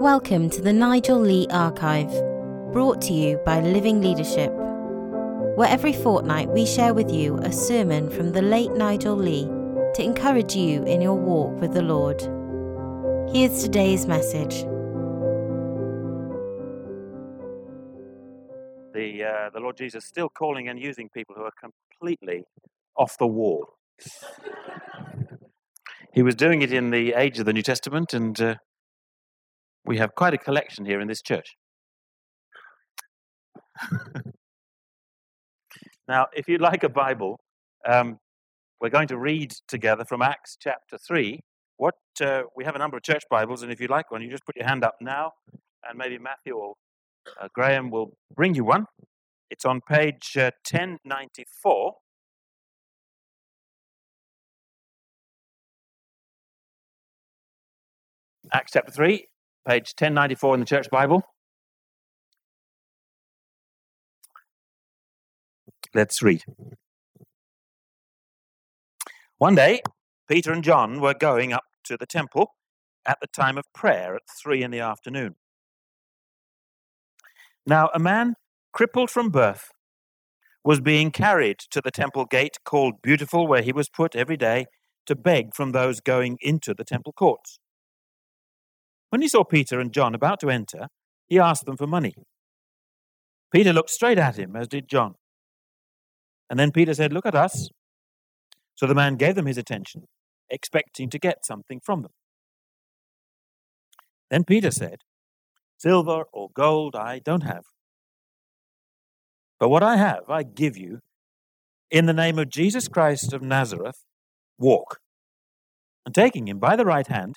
Welcome to the Nigel Lee Archive, brought to you by Living Leadership, where every fortnight we share with you a sermon from the late Nigel Lee to encourage you in your walk with the Lord. Here's today's message. the uh, the Lord Jesus is still calling and using people who are completely off the wall. he was doing it in the age of the New Testament, and uh, we have quite a collection here in this church. now, if you'd like a Bible, um, we're going to read together from Acts chapter three. What uh, we have a number of church Bibles, and if you'd like one, you just put your hand up now, and maybe Matthew or uh, Graham will bring you one. It's on page uh, 1094. Acts chapter 3, page 1094 in the Church Bible. Let's read. One day, Peter and John were going up to the temple at the time of prayer at three in the afternoon. Now, a man crippled from birth was being carried to the temple gate called Beautiful, where he was put every day to beg from those going into the temple courts. When he saw Peter and John about to enter, he asked them for money. Peter looked straight at him, as did John. And then Peter said, Look at us. So the man gave them his attention, expecting to get something from them. Then Peter said, Silver or gold I don't have. But what I have, I give you. In the name of Jesus Christ of Nazareth, walk. And taking him by the right hand,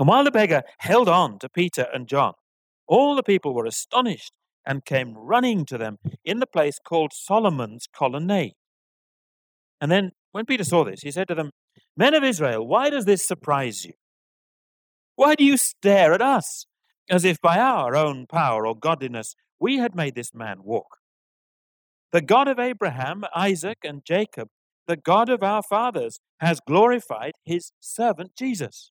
And while the beggar held on to Peter and John, all the people were astonished and came running to them in the place called Solomon's colonnade. And then, when Peter saw this, he said to them, Men of Israel, why does this surprise you? Why do you stare at us? as if by our own power or godliness we had made this man walk. The God of Abraham, Isaac, and Jacob, the God of our fathers, has glorified his servant Jesus.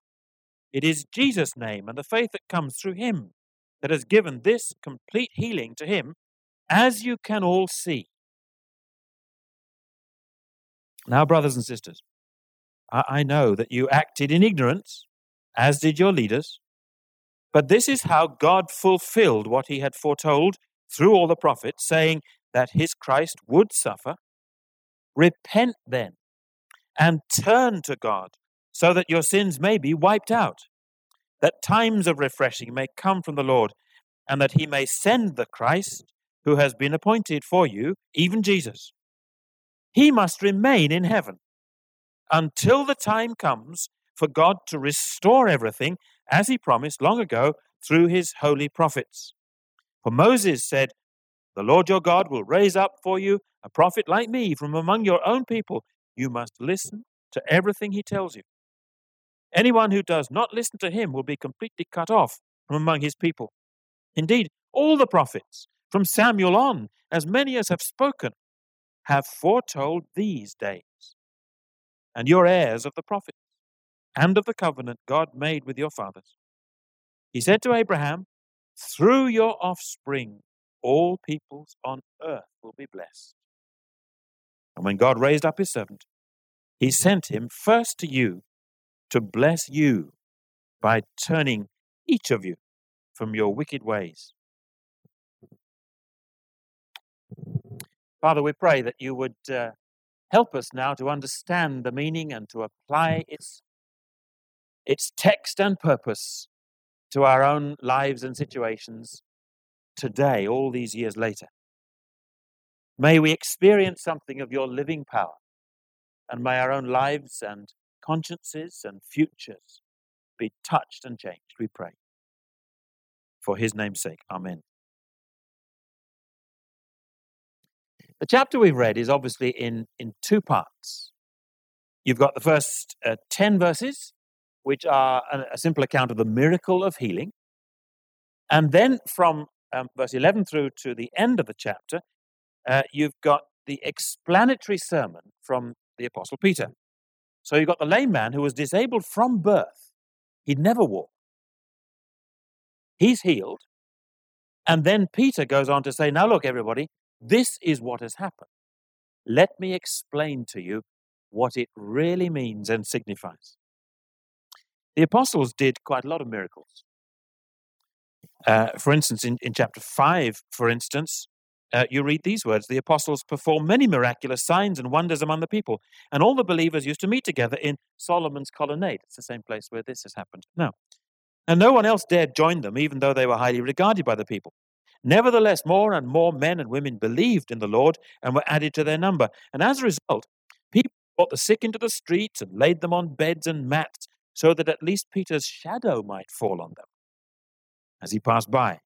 It is Jesus' name and the faith that comes through him that has given this complete healing to him, as you can all see. Now, brothers and sisters, I know that you acted in ignorance, as did your leaders. But this is how God fulfilled what he had foretold through all the prophets, saying that his Christ would suffer. Repent then and turn to God so that your sins may be wiped out, that times of refreshing may come from the Lord, and that he may send the Christ who has been appointed for you, even Jesus. He must remain in heaven until the time comes for God to restore everything as he promised long ago through his holy prophets. For Moses said, The Lord your God will raise up for you a prophet like me from among your own people. You must listen to everything he tells you. Anyone who does not listen to him will be completely cut off from among his people. Indeed, all the prophets, from Samuel on, as many as have spoken, have foretold these days. And you're heirs of the prophets and of the covenant God made with your fathers. He said to Abraham, Through your offspring, all peoples on earth will be blessed. And when God raised up his servant, he sent him first to you to bless you by turning each of you from your wicked ways. Father, we pray that you would uh, help us now to understand the meaning and to apply its, its text and purpose to our own lives and situations today, all these years later. May we experience something of your living power, and may our own lives and consciences and futures be touched and changed, we pray. For his name's sake, amen. The chapter we've read is obviously in, in two parts. You've got the first uh, 10 verses, which are a, a, simple account of the miracle of healing. And then from um, verse 11 through to the end of the chapter, uh, you've got the explanatory sermon from the Apostle Peter. So you've got the lame man who was disabled from birth. He'd never walked. He's healed. And then Peter goes on to say, Now look, everybody, this is what has happened. Let me explain to you what it really means and signifies. The apostles did quite a lot of miracles. Uh, for instance, in, in chapter 5, for instance, uh, you read these words The apostles performed many miraculous signs and wonders among the people, and all the believers used to meet together in Solomon's colonnade. It's the same place where this has happened now. And no one else dared join them, even though they were highly regarded by the people. Nevertheless, more and more men and women believed in the Lord and were added to their number. And as a result, people brought the sick into the streets and laid them on beds and mats so that at least Peter's shadow might fall on them as he passed by.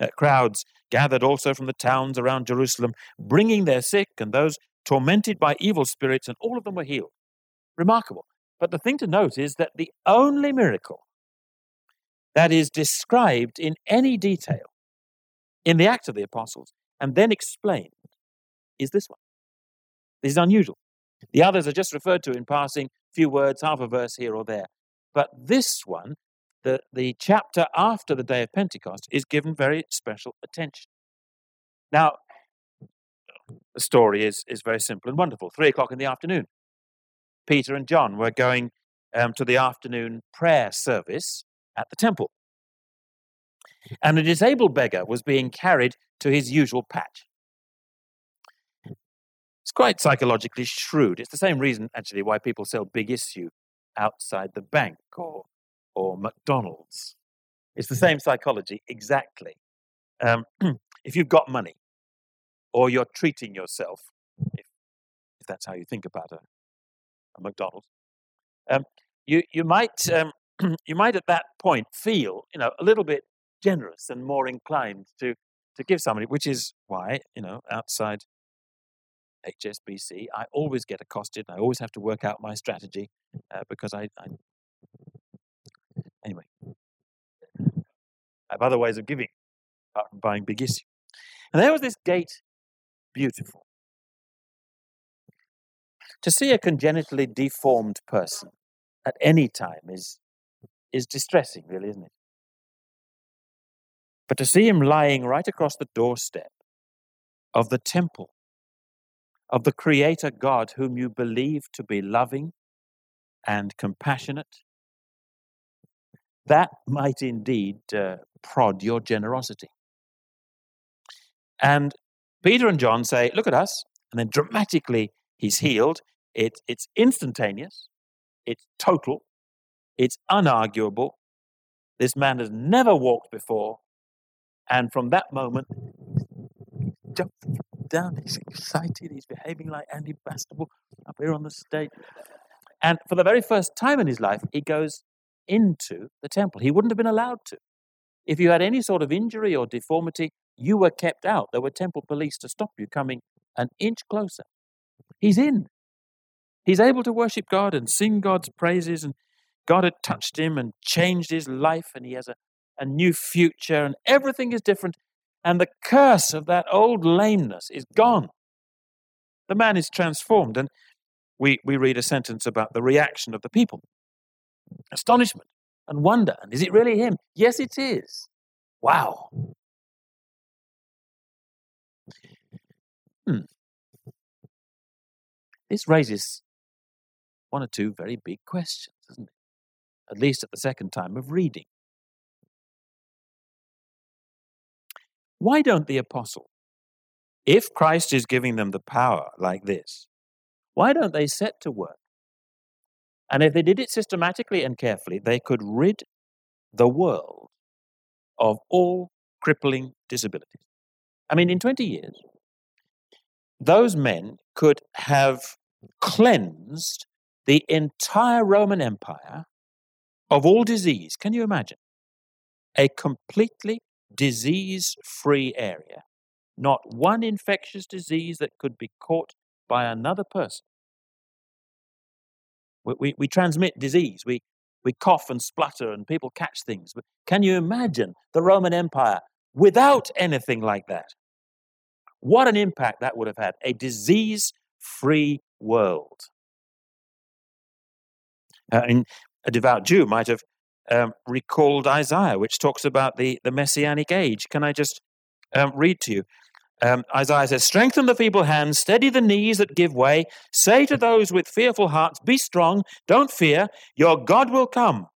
Uh, crowds gathered also from the towns around Jerusalem, bringing their sick and those tormented by evil spirits, and all of them were healed. Remarkable. But the thing to note is that the only miracle that is described in any detail in the Acts of the Apostles and then explained is this one. This is unusual. The others are just referred to in passing, few words, half a verse here or there. But this one, the, the chapter after the day of Pentecost, is given very special attention. Now, the story is, is very simple and wonderful. Three o'clock in the afternoon, Peter and John were going um, to the afternoon prayer service at the temple and a disabled beggar was being carried to his usual patch. It's quite psychologically shrewd. It's the same reason, actually, why people sell big issue outside the bank or, or McDonald's. It's the same psychology, exactly. Um, if you've got money or you're treating yourself, if, if that's how you think about a, a McDonald's, um, you, you, might, um, you might at that point feel you know, a little bit generous and more inclined to to give somebody, which is why you know outside HSBC, I always get accosted. I always have to work out my strategy uh, because I, I anyway I have other ways of giving apart from buying big issue. And there was this gate, beautiful. To see a congenitally deformed person at any time is is distressing, really, isn't it? But to see him lying right across the doorstep of the temple of the Creator God, whom you believe to be loving and compassionate, that might indeed uh, prod your generosity. And Peter and John say, Look at us. And then dramatically, he's healed. It, it's instantaneous, it's total, it's unarguable. This man has never walked before, and from that moment, jumping down, he's excited, he's behaving like Andy Bastable up here on the stage. And for the very first time in his life, he goes into the temple. He wouldn't have been allowed to. If you had any sort of injury or deformity, you were kept out. There were temple police to stop you coming an inch closer. He's in. He's able to worship God and sing God's praises, and God had touched him and changed his life, and he has a a new future, and everything is different. And the curse of that old lameness is gone. The man is transformed. And we, we read a sentence about the reaction of the people astonishment and wonder. And is it really him? Yes, it is. Wow. Hmm. This raises one or two very big questions, doesn't it? At least at the second time of reading. Why don't the apostles, if Christ is giving them the power like this, why don't they set to work? And if they did it systematically and carefully, they could rid the world of all crippling disabilities. I mean, in 20 years, those men could have cleansed the entire Roman Empire of all disease. Can you imagine? A completely disease free area. Not one infectious disease that could be caught by another person. We, we, we, transmit disease. We, we cough and splutter and people catch things. But can you imagine the Roman Empire without anything like that? What an impact that would have had. A disease free world. Uh, and a devout Jew might have um, recalled Isaiah, which talks about the, the messianic age. Can I just um, read to you? Um, Isaiah says, Strengthen the feeble hands, steady the knees that give way. Say to those with fearful hearts, Be strong, don't fear, your God will come.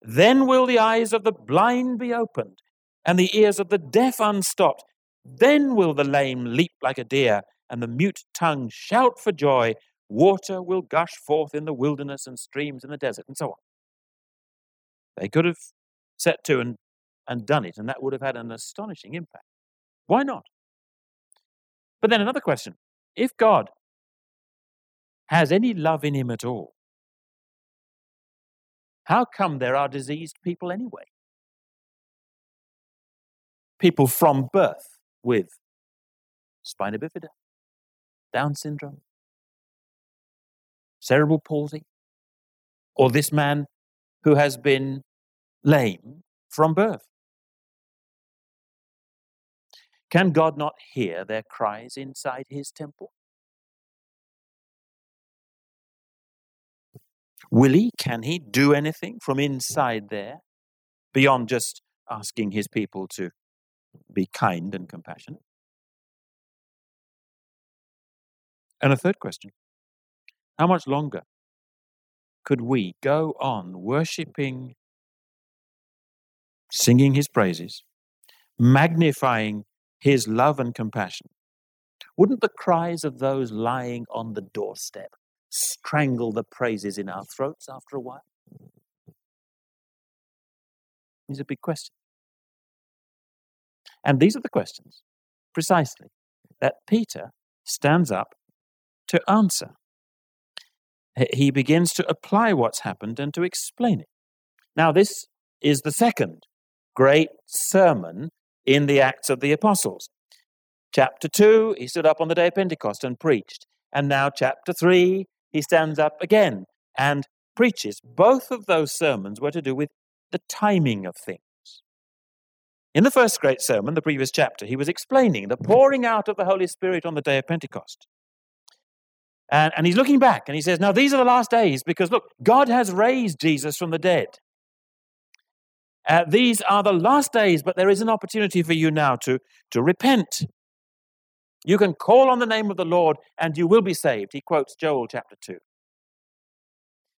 Then will the eyes of the blind be opened, and the ears of the deaf unstopped. Then will the lame leap like a deer, and the mute tongue shout for joy. Water will gush forth in the wilderness and streams in the desert, and so on. They could have set to and, and done it, and that would have had an astonishing impact. Why not? But then another question if God has any love in him at all, how come there are diseased people anyway? People from birth with spina bifida, Down syndrome, cerebral palsy, or this man who has been lame from birth. Can God not hear their cries inside his temple? Will he, can he do anything from inside there beyond just asking his people to be kind and compassionate? And a third question How much longer could we go on worshiping, singing his praises, magnifying his love and compassion? Wouldn't the cries of those lying on the doorstep strangle the praises in our throats after a while? These are big questions. And these are the questions, precisely, that Peter stands up to answer. He begins to apply what's happened and to explain it. Now, this is the second great sermon in the Acts of the Apostles. Chapter 2, he stood up on the day of Pentecost and preached. And now, chapter 3, he stands up again and preaches. Both of those sermons were to do with the timing of things. In the first great sermon, the previous chapter, he was explaining the pouring out of the Holy Spirit on the day of Pentecost. And, and he's looking back and he says, Now these are the last days because look, God has raised Jesus from the dead. Uh, these are the last days, but there is an opportunity for you now to, to repent. You can call on the name of the Lord and you will be saved. He quotes Joel chapter 2.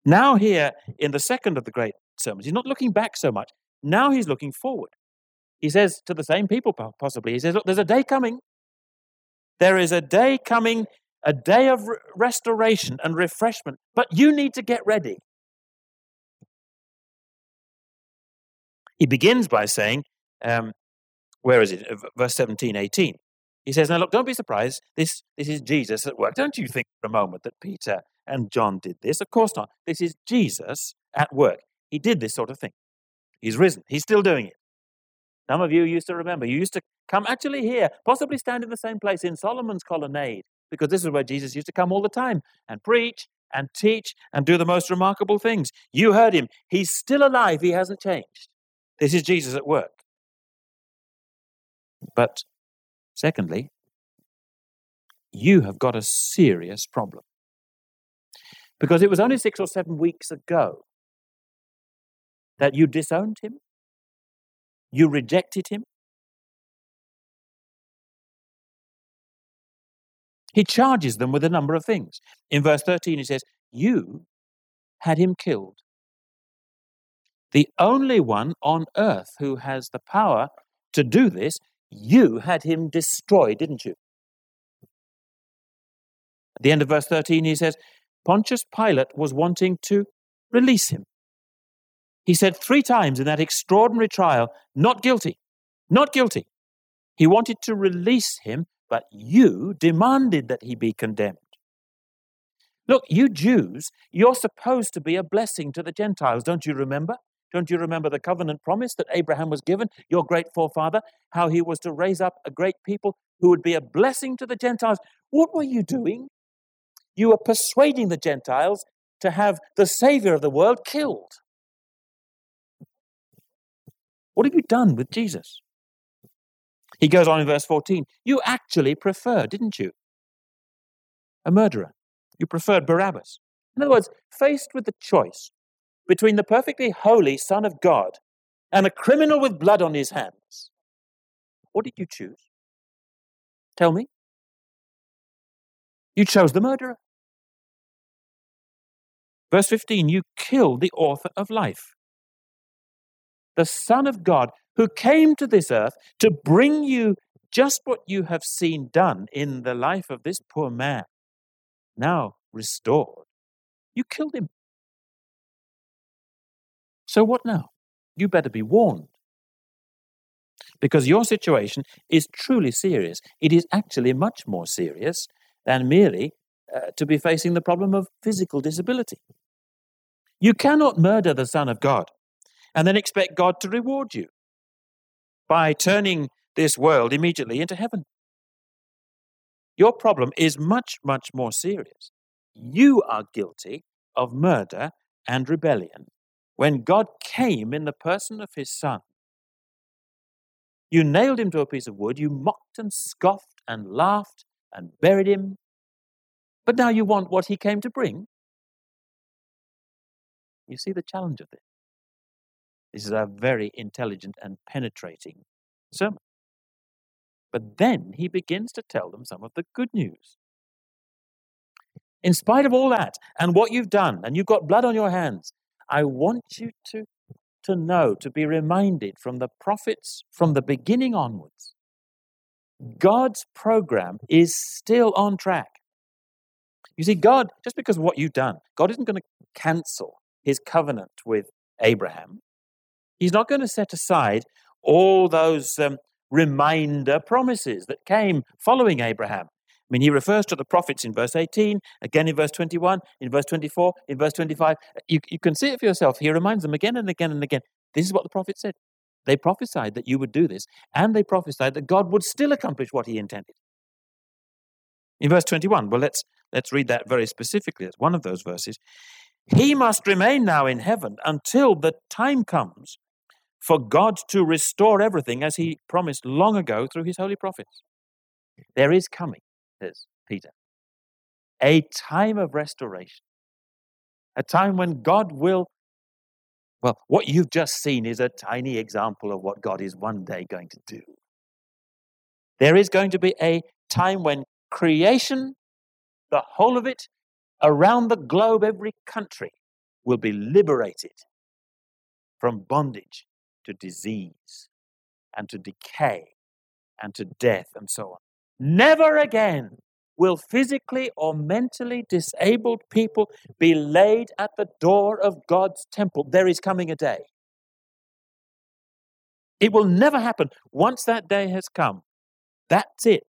Now, here in the second of the great sermons, he's not looking back so much. Now he's looking forward. He says to the same people, possibly, he says, Look, there's a day coming. There is a day coming, a day of restoration and refreshment, but you need to get ready. He begins by saying, um, where is it? Verse 17, 18. He says, Now look, don't be surprised. This, this is Jesus at work. Don't you think for a moment that Peter and John did this? Of course not. This is Jesus at work. He did this sort of thing. He's risen. He's still doing it. Some of you used to remember. You used to come actually here, possibly stand in the same place in Solomon's colonnade, because this is where Jesus used to come all the time and preach and teach and do the most remarkable things. You heard him. He's still alive. He hasn't changed. This is Jesus at work. But secondly, you have got a serious problem. Because it was only six or seven weeks ago that you disowned him, you rejected him. He charges them with a number of things. In verse 13, he says, You had him killed. The only one on earth who has the power to do this you had him destroyed, didn't you? At the end of verse 13, he says, Pontius Pilate was wanting to release him. He said three times in that extraordinary trial, not guilty, not guilty. He wanted to release him, but you demanded that he be condemned. Look, you Jews, you're supposed to be a blessing to the Gentiles, don't you remember? Don't you remember the covenant promise that Abraham was given, your great forefather, how he was to raise up a great people who would be a blessing to the Gentiles? What were you doing? You were persuading the Gentiles to have the Savior of the world killed. What have you done with Jesus? He goes on in verse 14. You actually prefer, didn't you? A murderer. You preferred Barabbas. In other words, faced with the choice between the perfectly holy Son of God and a criminal with blood on his hands, what did you choose? Tell me. You chose the murderer. Verse 15, you killed the author of life, the Son of God, who came to this earth to bring you just what you have seen done in the life of this poor man, now restored. You killed him. So what now? You better be warned. Because your situation is truly serious. It is actually much more serious than merely uh, to be facing the problem of physical disability. You cannot murder the Son of God and then expect God to reward you by turning this world immediately into heaven. Your problem is much, much more serious. You are guilty of murder and rebellion when God came in the person of his Son. You nailed him to a piece of wood, you mocked and scoffed and laughed and buried him. But now you want what he came to bring? You see the challenge of this? This is a very intelligent and penetrating sermon. But then he begins to tell them some of the good news. In spite of all that and what you've done, and you've got blood on your hands, I want you to, to know, to be reminded from the prophets from the beginning onwards. God's program is still on track. You see, God, just because what you've done, God isn't going to cancel his covenant with Abraham. He's not going to set aside all those um, reminder promises that came following Abraham. I mean, he refers to the prophets in verse 18, again in verse 21, in verse 24, in verse 25. You, you can see it for yourself. He reminds them again and again and again. This is what the prophet said. They prophesied that you would do this, and they prophesied that God would still accomplish what he intended. In verse 21, well, let's, let's read that very specifically. It's one of those verses. He must remain now in heaven until the time comes for God to restore everything as he promised long ago through his holy prophets. There is coming, says Peter, a time of restoration, a time when God will. Well, what you've just seen is a tiny example of what God is one day going to do. There is going to be a time when creation, the whole of it, around the globe, every country will be liberated from bondage to disease and to decay and to death and so on. Never again will physically or mentally disabled people be laid at the door of God's temple. There is coming a day. It will never happen. Once that day has come, that's it.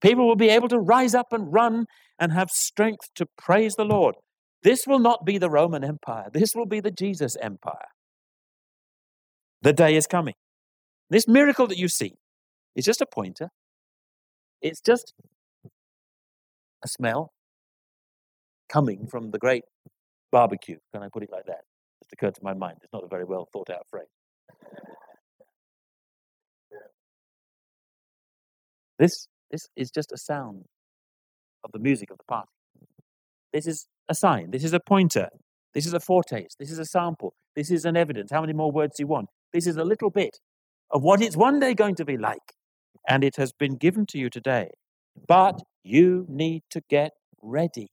People will be able to rise up and run and have strength to praise the Lord. This will not be the Roman Empire. This will be the Jesus Empire. The day is coming. This miracle that you see is just a pointer. It's just a smell coming from the great barbecue. Can I put it like that? Just occurred to my mind. It's not a very well thought out phrase. This this is just a sound of the music of the party. This is a sign. This is a pointer. This is a foretaste. This is a sample. This is an evidence. How many more words do you want? This is a little bit of what it's one day going to be like. And it has been given to you today. But you need to get ready.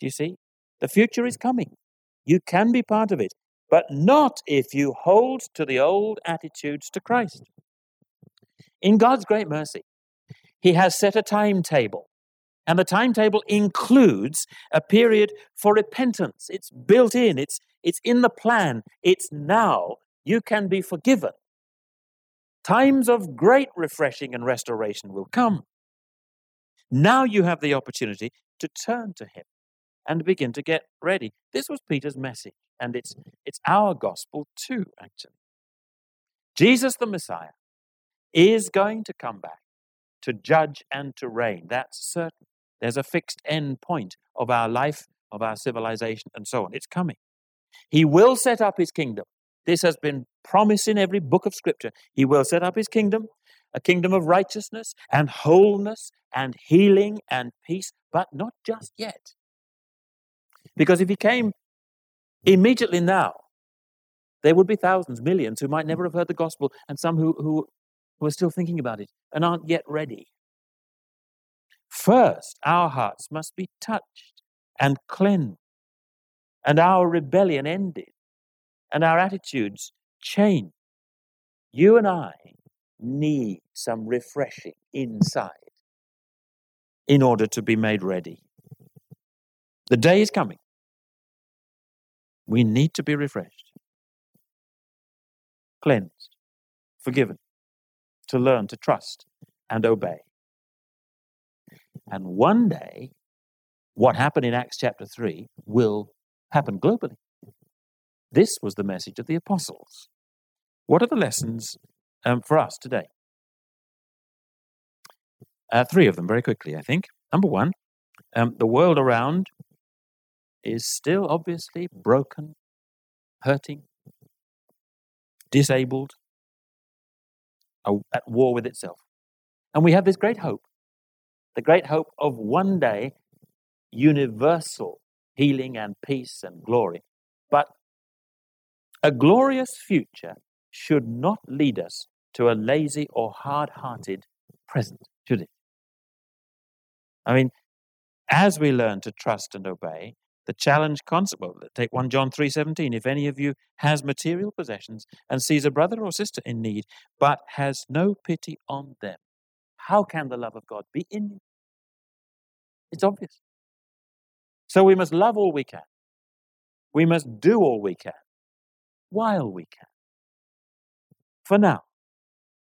Do you see? The future is coming. You can be part of it. but not if you hold to the old attitudes to Christ. In God's great mercy, He has set a timetable, and the timetable includes a period for repentance. It's built in, it's, it's in the plan, it's now. You can be forgiven. Times of great refreshing and restoration will come. Now you have the opportunity to turn to Him and begin to get ready. This was Peter's message, and it's, it's our gospel too, actually. Jesus the Messiah is going to come back to judge and to reign. That's certain. There's a fixed end point of our life, of our civilization, and so on. It's coming. He will set up his kingdom. This has been promised in every book of Scripture. He will set up his kingdom, a kingdom of righteousness and wholeness and healing and peace, but not just yet. Because if he came immediately now, there would be thousands, millions who might never have heard the gospel, and some who, who, who are still thinking about it and aren't yet ready. First, our hearts must be touched and cleansed, and our rebellion ended, and our attitudes changed. You and I need some refreshing inside in order to be made ready. The day is coming. We need to be refreshed, cleansed, forgiven, to learn to trust and obey. And one day, what happened in Acts chapter 3 will happen globally. This was the message of the apostles. What are the lessons um, for us today? Uh, three of them, very quickly, I think. Number one, um, the world around is still obviously broken, hurting, disabled, at war with itself. And we have this great hope the great hope of one day universal healing and peace and glory. But a glorious future should not lead us to a lazy or hard hearted present, should it? I mean, as we learn to trust and obey, the challenge concept, well, take 1 John 3.17, if any of you has material possessions and sees a brother or sister in need, but has no pity on them, how can the love of God be in you? It's obvious. So we must love all we can. We must do all we can while we can. For now.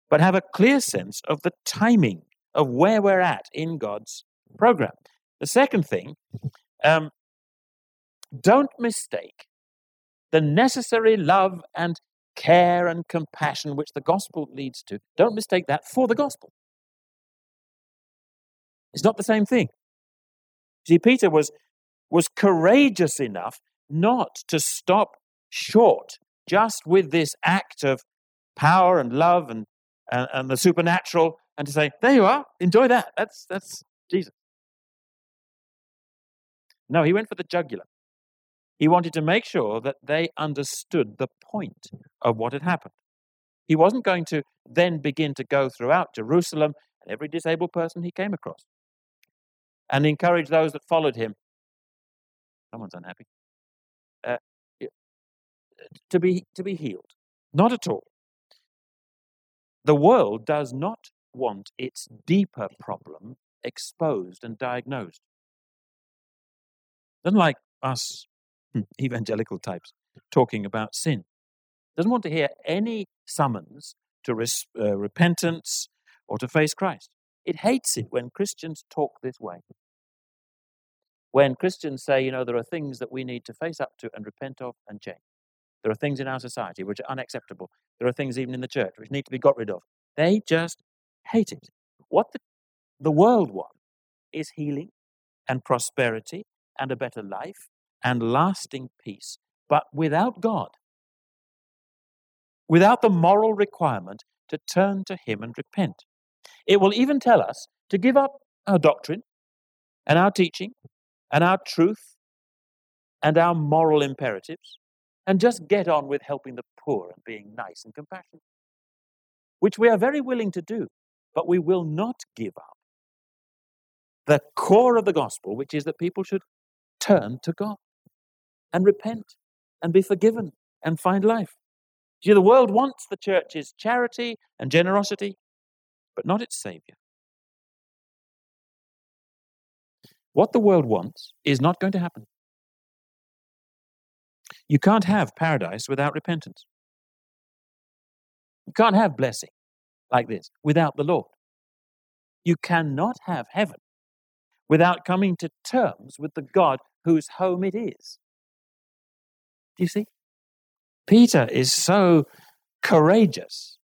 But have a clear sense of the timing of where we're at in God's program. The second thing, um, don't mistake the necessary love and care and compassion which the gospel leads to. Don't mistake that for the gospel. It's not the same thing. See, Peter was, was courageous enough not to stop short just with this act of power and love and, and, and the supernatural and to say, there you are, enjoy that. That's, that's Jesus. No, he went for the jugular. He wanted to make sure that they understood the point of what had happened. He wasn't going to then begin to go throughout Jerusalem and every disabled person he came across and encourage those that followed him. Someone's unhappy. Uh, to be to be healed. Not at all. The world does not want its deeper problem exposed and diagnosed. Doesn't like us hmm, evangelical types talking about sin. Doesn't want to hear any summons to res- uh, repentance or to face Christ. It hates it when Christians talk this way. When Christians say, you know, there are things that we need to face up to and repent of and change. There are things in our society which are unacceptable. There are things even in the church which need to be got rid of. They just hate it. What the, the world wants is healing and prosperity and a better life and lasting peace, but without God, without the moral requirement to turn to Him and repent. It will even tell us to give up our doctrine and our teaching and our truth and our moral imperatives and just get on with helping the poor and being nice and compassionate, which we are very willing to do, but we will not give up the core of the gospel, which is that people should turn to God and repent and be forgiven and find life. See, the world wants the church's charity and generosity, but not its Savior. What the world wants is not going to happen. You can't have paradise without repentance. You can't have blessing like this without the Lord. You cannot have heaven without coming to terms with the God whose home it is. Do you see? Peter is so courageous.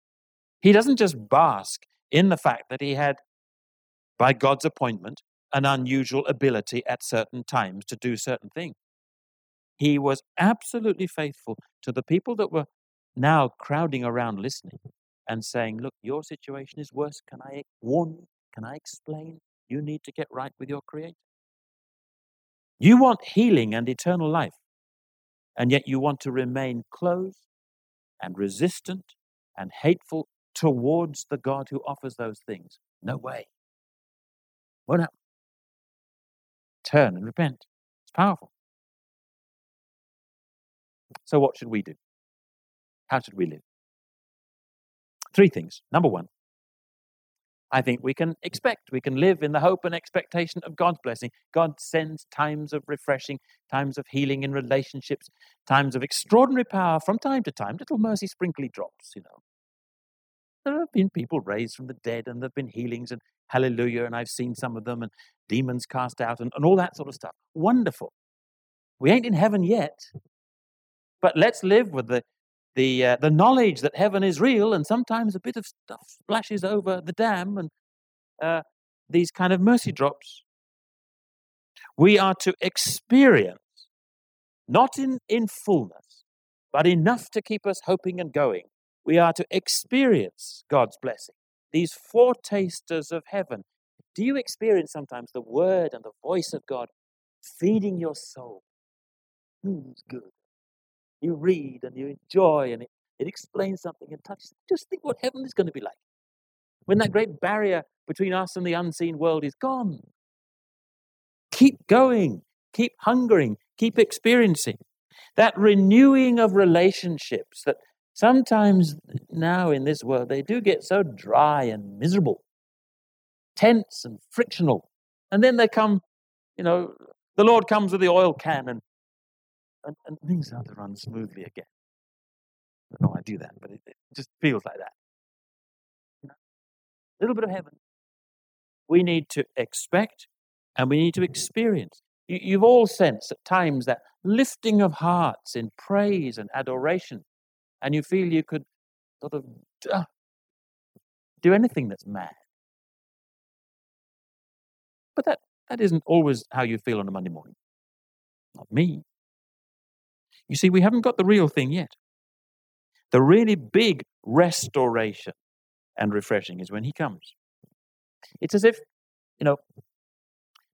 He doesn't just bask in the fact that he had, by God's appointment, an unusual ability at certain times to do certain things. He was absolutely faithful to the people that were now crowding around listening and saying, Look, your situation is worse. Can I warn you? Can I explain? You need to get right with your Creator. You want healing and eternal life, and yet you want to remain closed and resistant and hateful towards the God who offers those things. No way. Won't happen. Turn and repent. It's powerful. So, what should we do? How should we live? Three things. Number one, I think we can expect, we can live in the hope and expectation of God's blessing. God sends times of refreshing, times of healing in relationships, times of extraordinary power from time to time, little mercy sprinkly drops, you know. There have been people raised from the dead, and there have been healings and hallelujah, and I've seen some of them, and demons cast out, and, and all that sort of stuff. Wonderful. We ain't in heaven yet, but let's live with the the uh, the knowledge that heaven is real, and sometimes a bit of stuff splashes over the dam, and uh, these kind of mercy drops. We are to experience, not in, in fullness, but enough to keep us hoping and going. We are to experience God's blessing. These foretasters of heaven. Do you experience sometimes the word and the voice of God feeding your soul? Mm, it's good you read and you enjoy and it, it explains something and touches. Just think what heaven is going to be like when that great barrier between us and the unseen world is gone. Keep going, keep hungering, keep experiencing. That renewing of relationships that sometimes now in this world they do get so dry and miserable, tense and frictional. And then they come, you know, the Lord comes with the oil can and and, and things start to run smoothly again. I don't know I do that, but it, it just feels like that. You know, a little bit of heaven. We need to expect and we need to experience. You, you've all sensed at times that lifting of hearts in praise and adoration, and you feel you could sort of uh, do anything that's mad. But that, that isn't always how you feel on a Monday morning. Not me. You see, we haven't got the real thing yet. The really big restoration and refreshing is when He comes. It's as if, you know,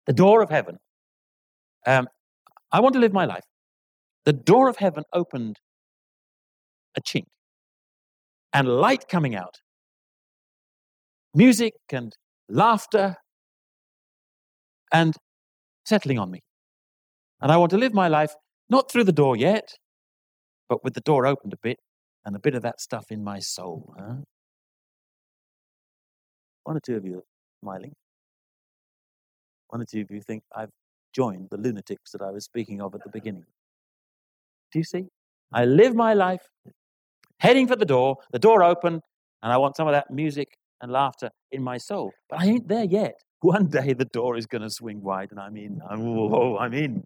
the door of heaven. Um, I want to live my life. The door of heaven opened a chink and light coming out. Music and laughter and settling on me. And I want to live my life not through the door yet, but with the door opened a bit and a bit of that stuff in my soul. Huh? One or two of you are smiling. One or two of you think I've joined the lunatics that I was speaking of at the beginning. Do you see? I live my life heading for the door, the door open, and I want some of that music and laughter in my soul. But I ain't there yet. One day the door is going to swing wide and I'm in. I'm, oh, I'm in.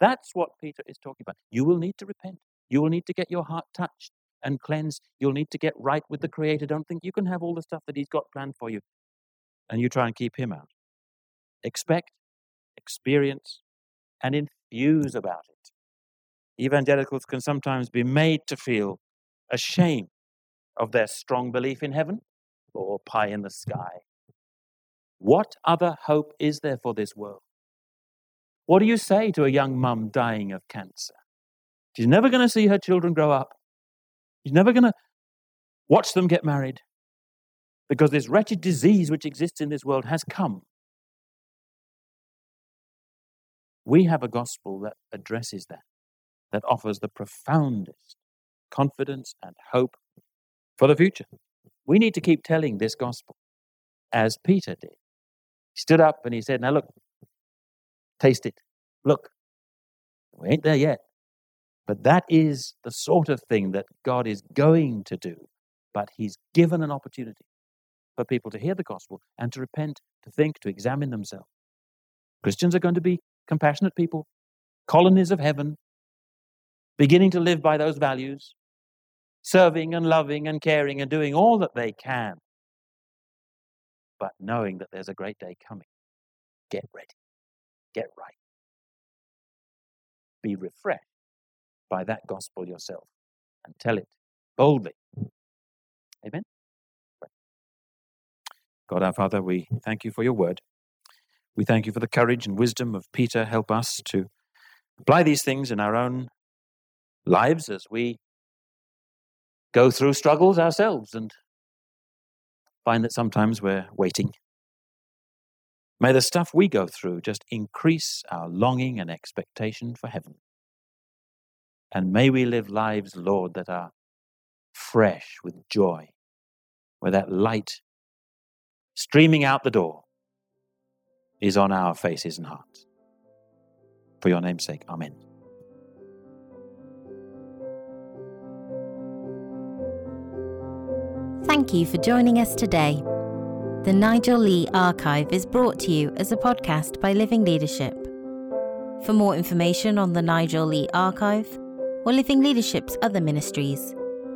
That's what Peter is talking about. You will need to repent. You will need to get your heart touched and cleansed. You'll need to get right with the Creator. Don't think you can have all the stuff that He's got planned for you and you try and keep Him out. Expect, experience, and infuse about it. Evangelicals can sometimes be made to feel ashamed of their strong belief in heaven or pie in the sky. What other hope is there for this world? What do you say to a young mum dying of cancer? She's never going to see her children grow up. She's never going to watch them get married because this wretched disease which exists in this world has come. We have a gospel that addresses that. that offers the profoundest confidence and hope for the future. We need to keep telling this gospel as Peter did. He stood up and he said, Now look, taste it. Look, we ain't there yet. But that is the sort of thing that God is going to do. But He's given an opportunity for people to hear the gospel and to repent, to think, to examine themselves. Christians are going to be compassionate people, colonies of heaven, beginning to live by those values, serving and loving and caring and doing all that they can, but knowing that there's a great day coming. Get ready, get right, be refreshed by that gospel yourself and tell it boldly. Amen. God our Father, we thank you for your word. We thank you for the courage and wisdom of Peter. Help us to apply these things in our own lives as we go through struggles ourselves and find that sometimes we're waiting. May the stuff we go through just increase our longing and expectation for heaven. And may we live lives, Lord, that are fresh with joy, where that light streaming out the door is on our faces and hearts. For your name's sake, Amen. Thank you for joining us today. The Nigel Lee Archive is brought to you as a podcast by Living Leadership. For more information on the Nigel Lee Archive or Living Leadership's other ministries,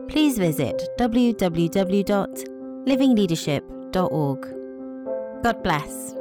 please visit www.livingleadership.org. God bless.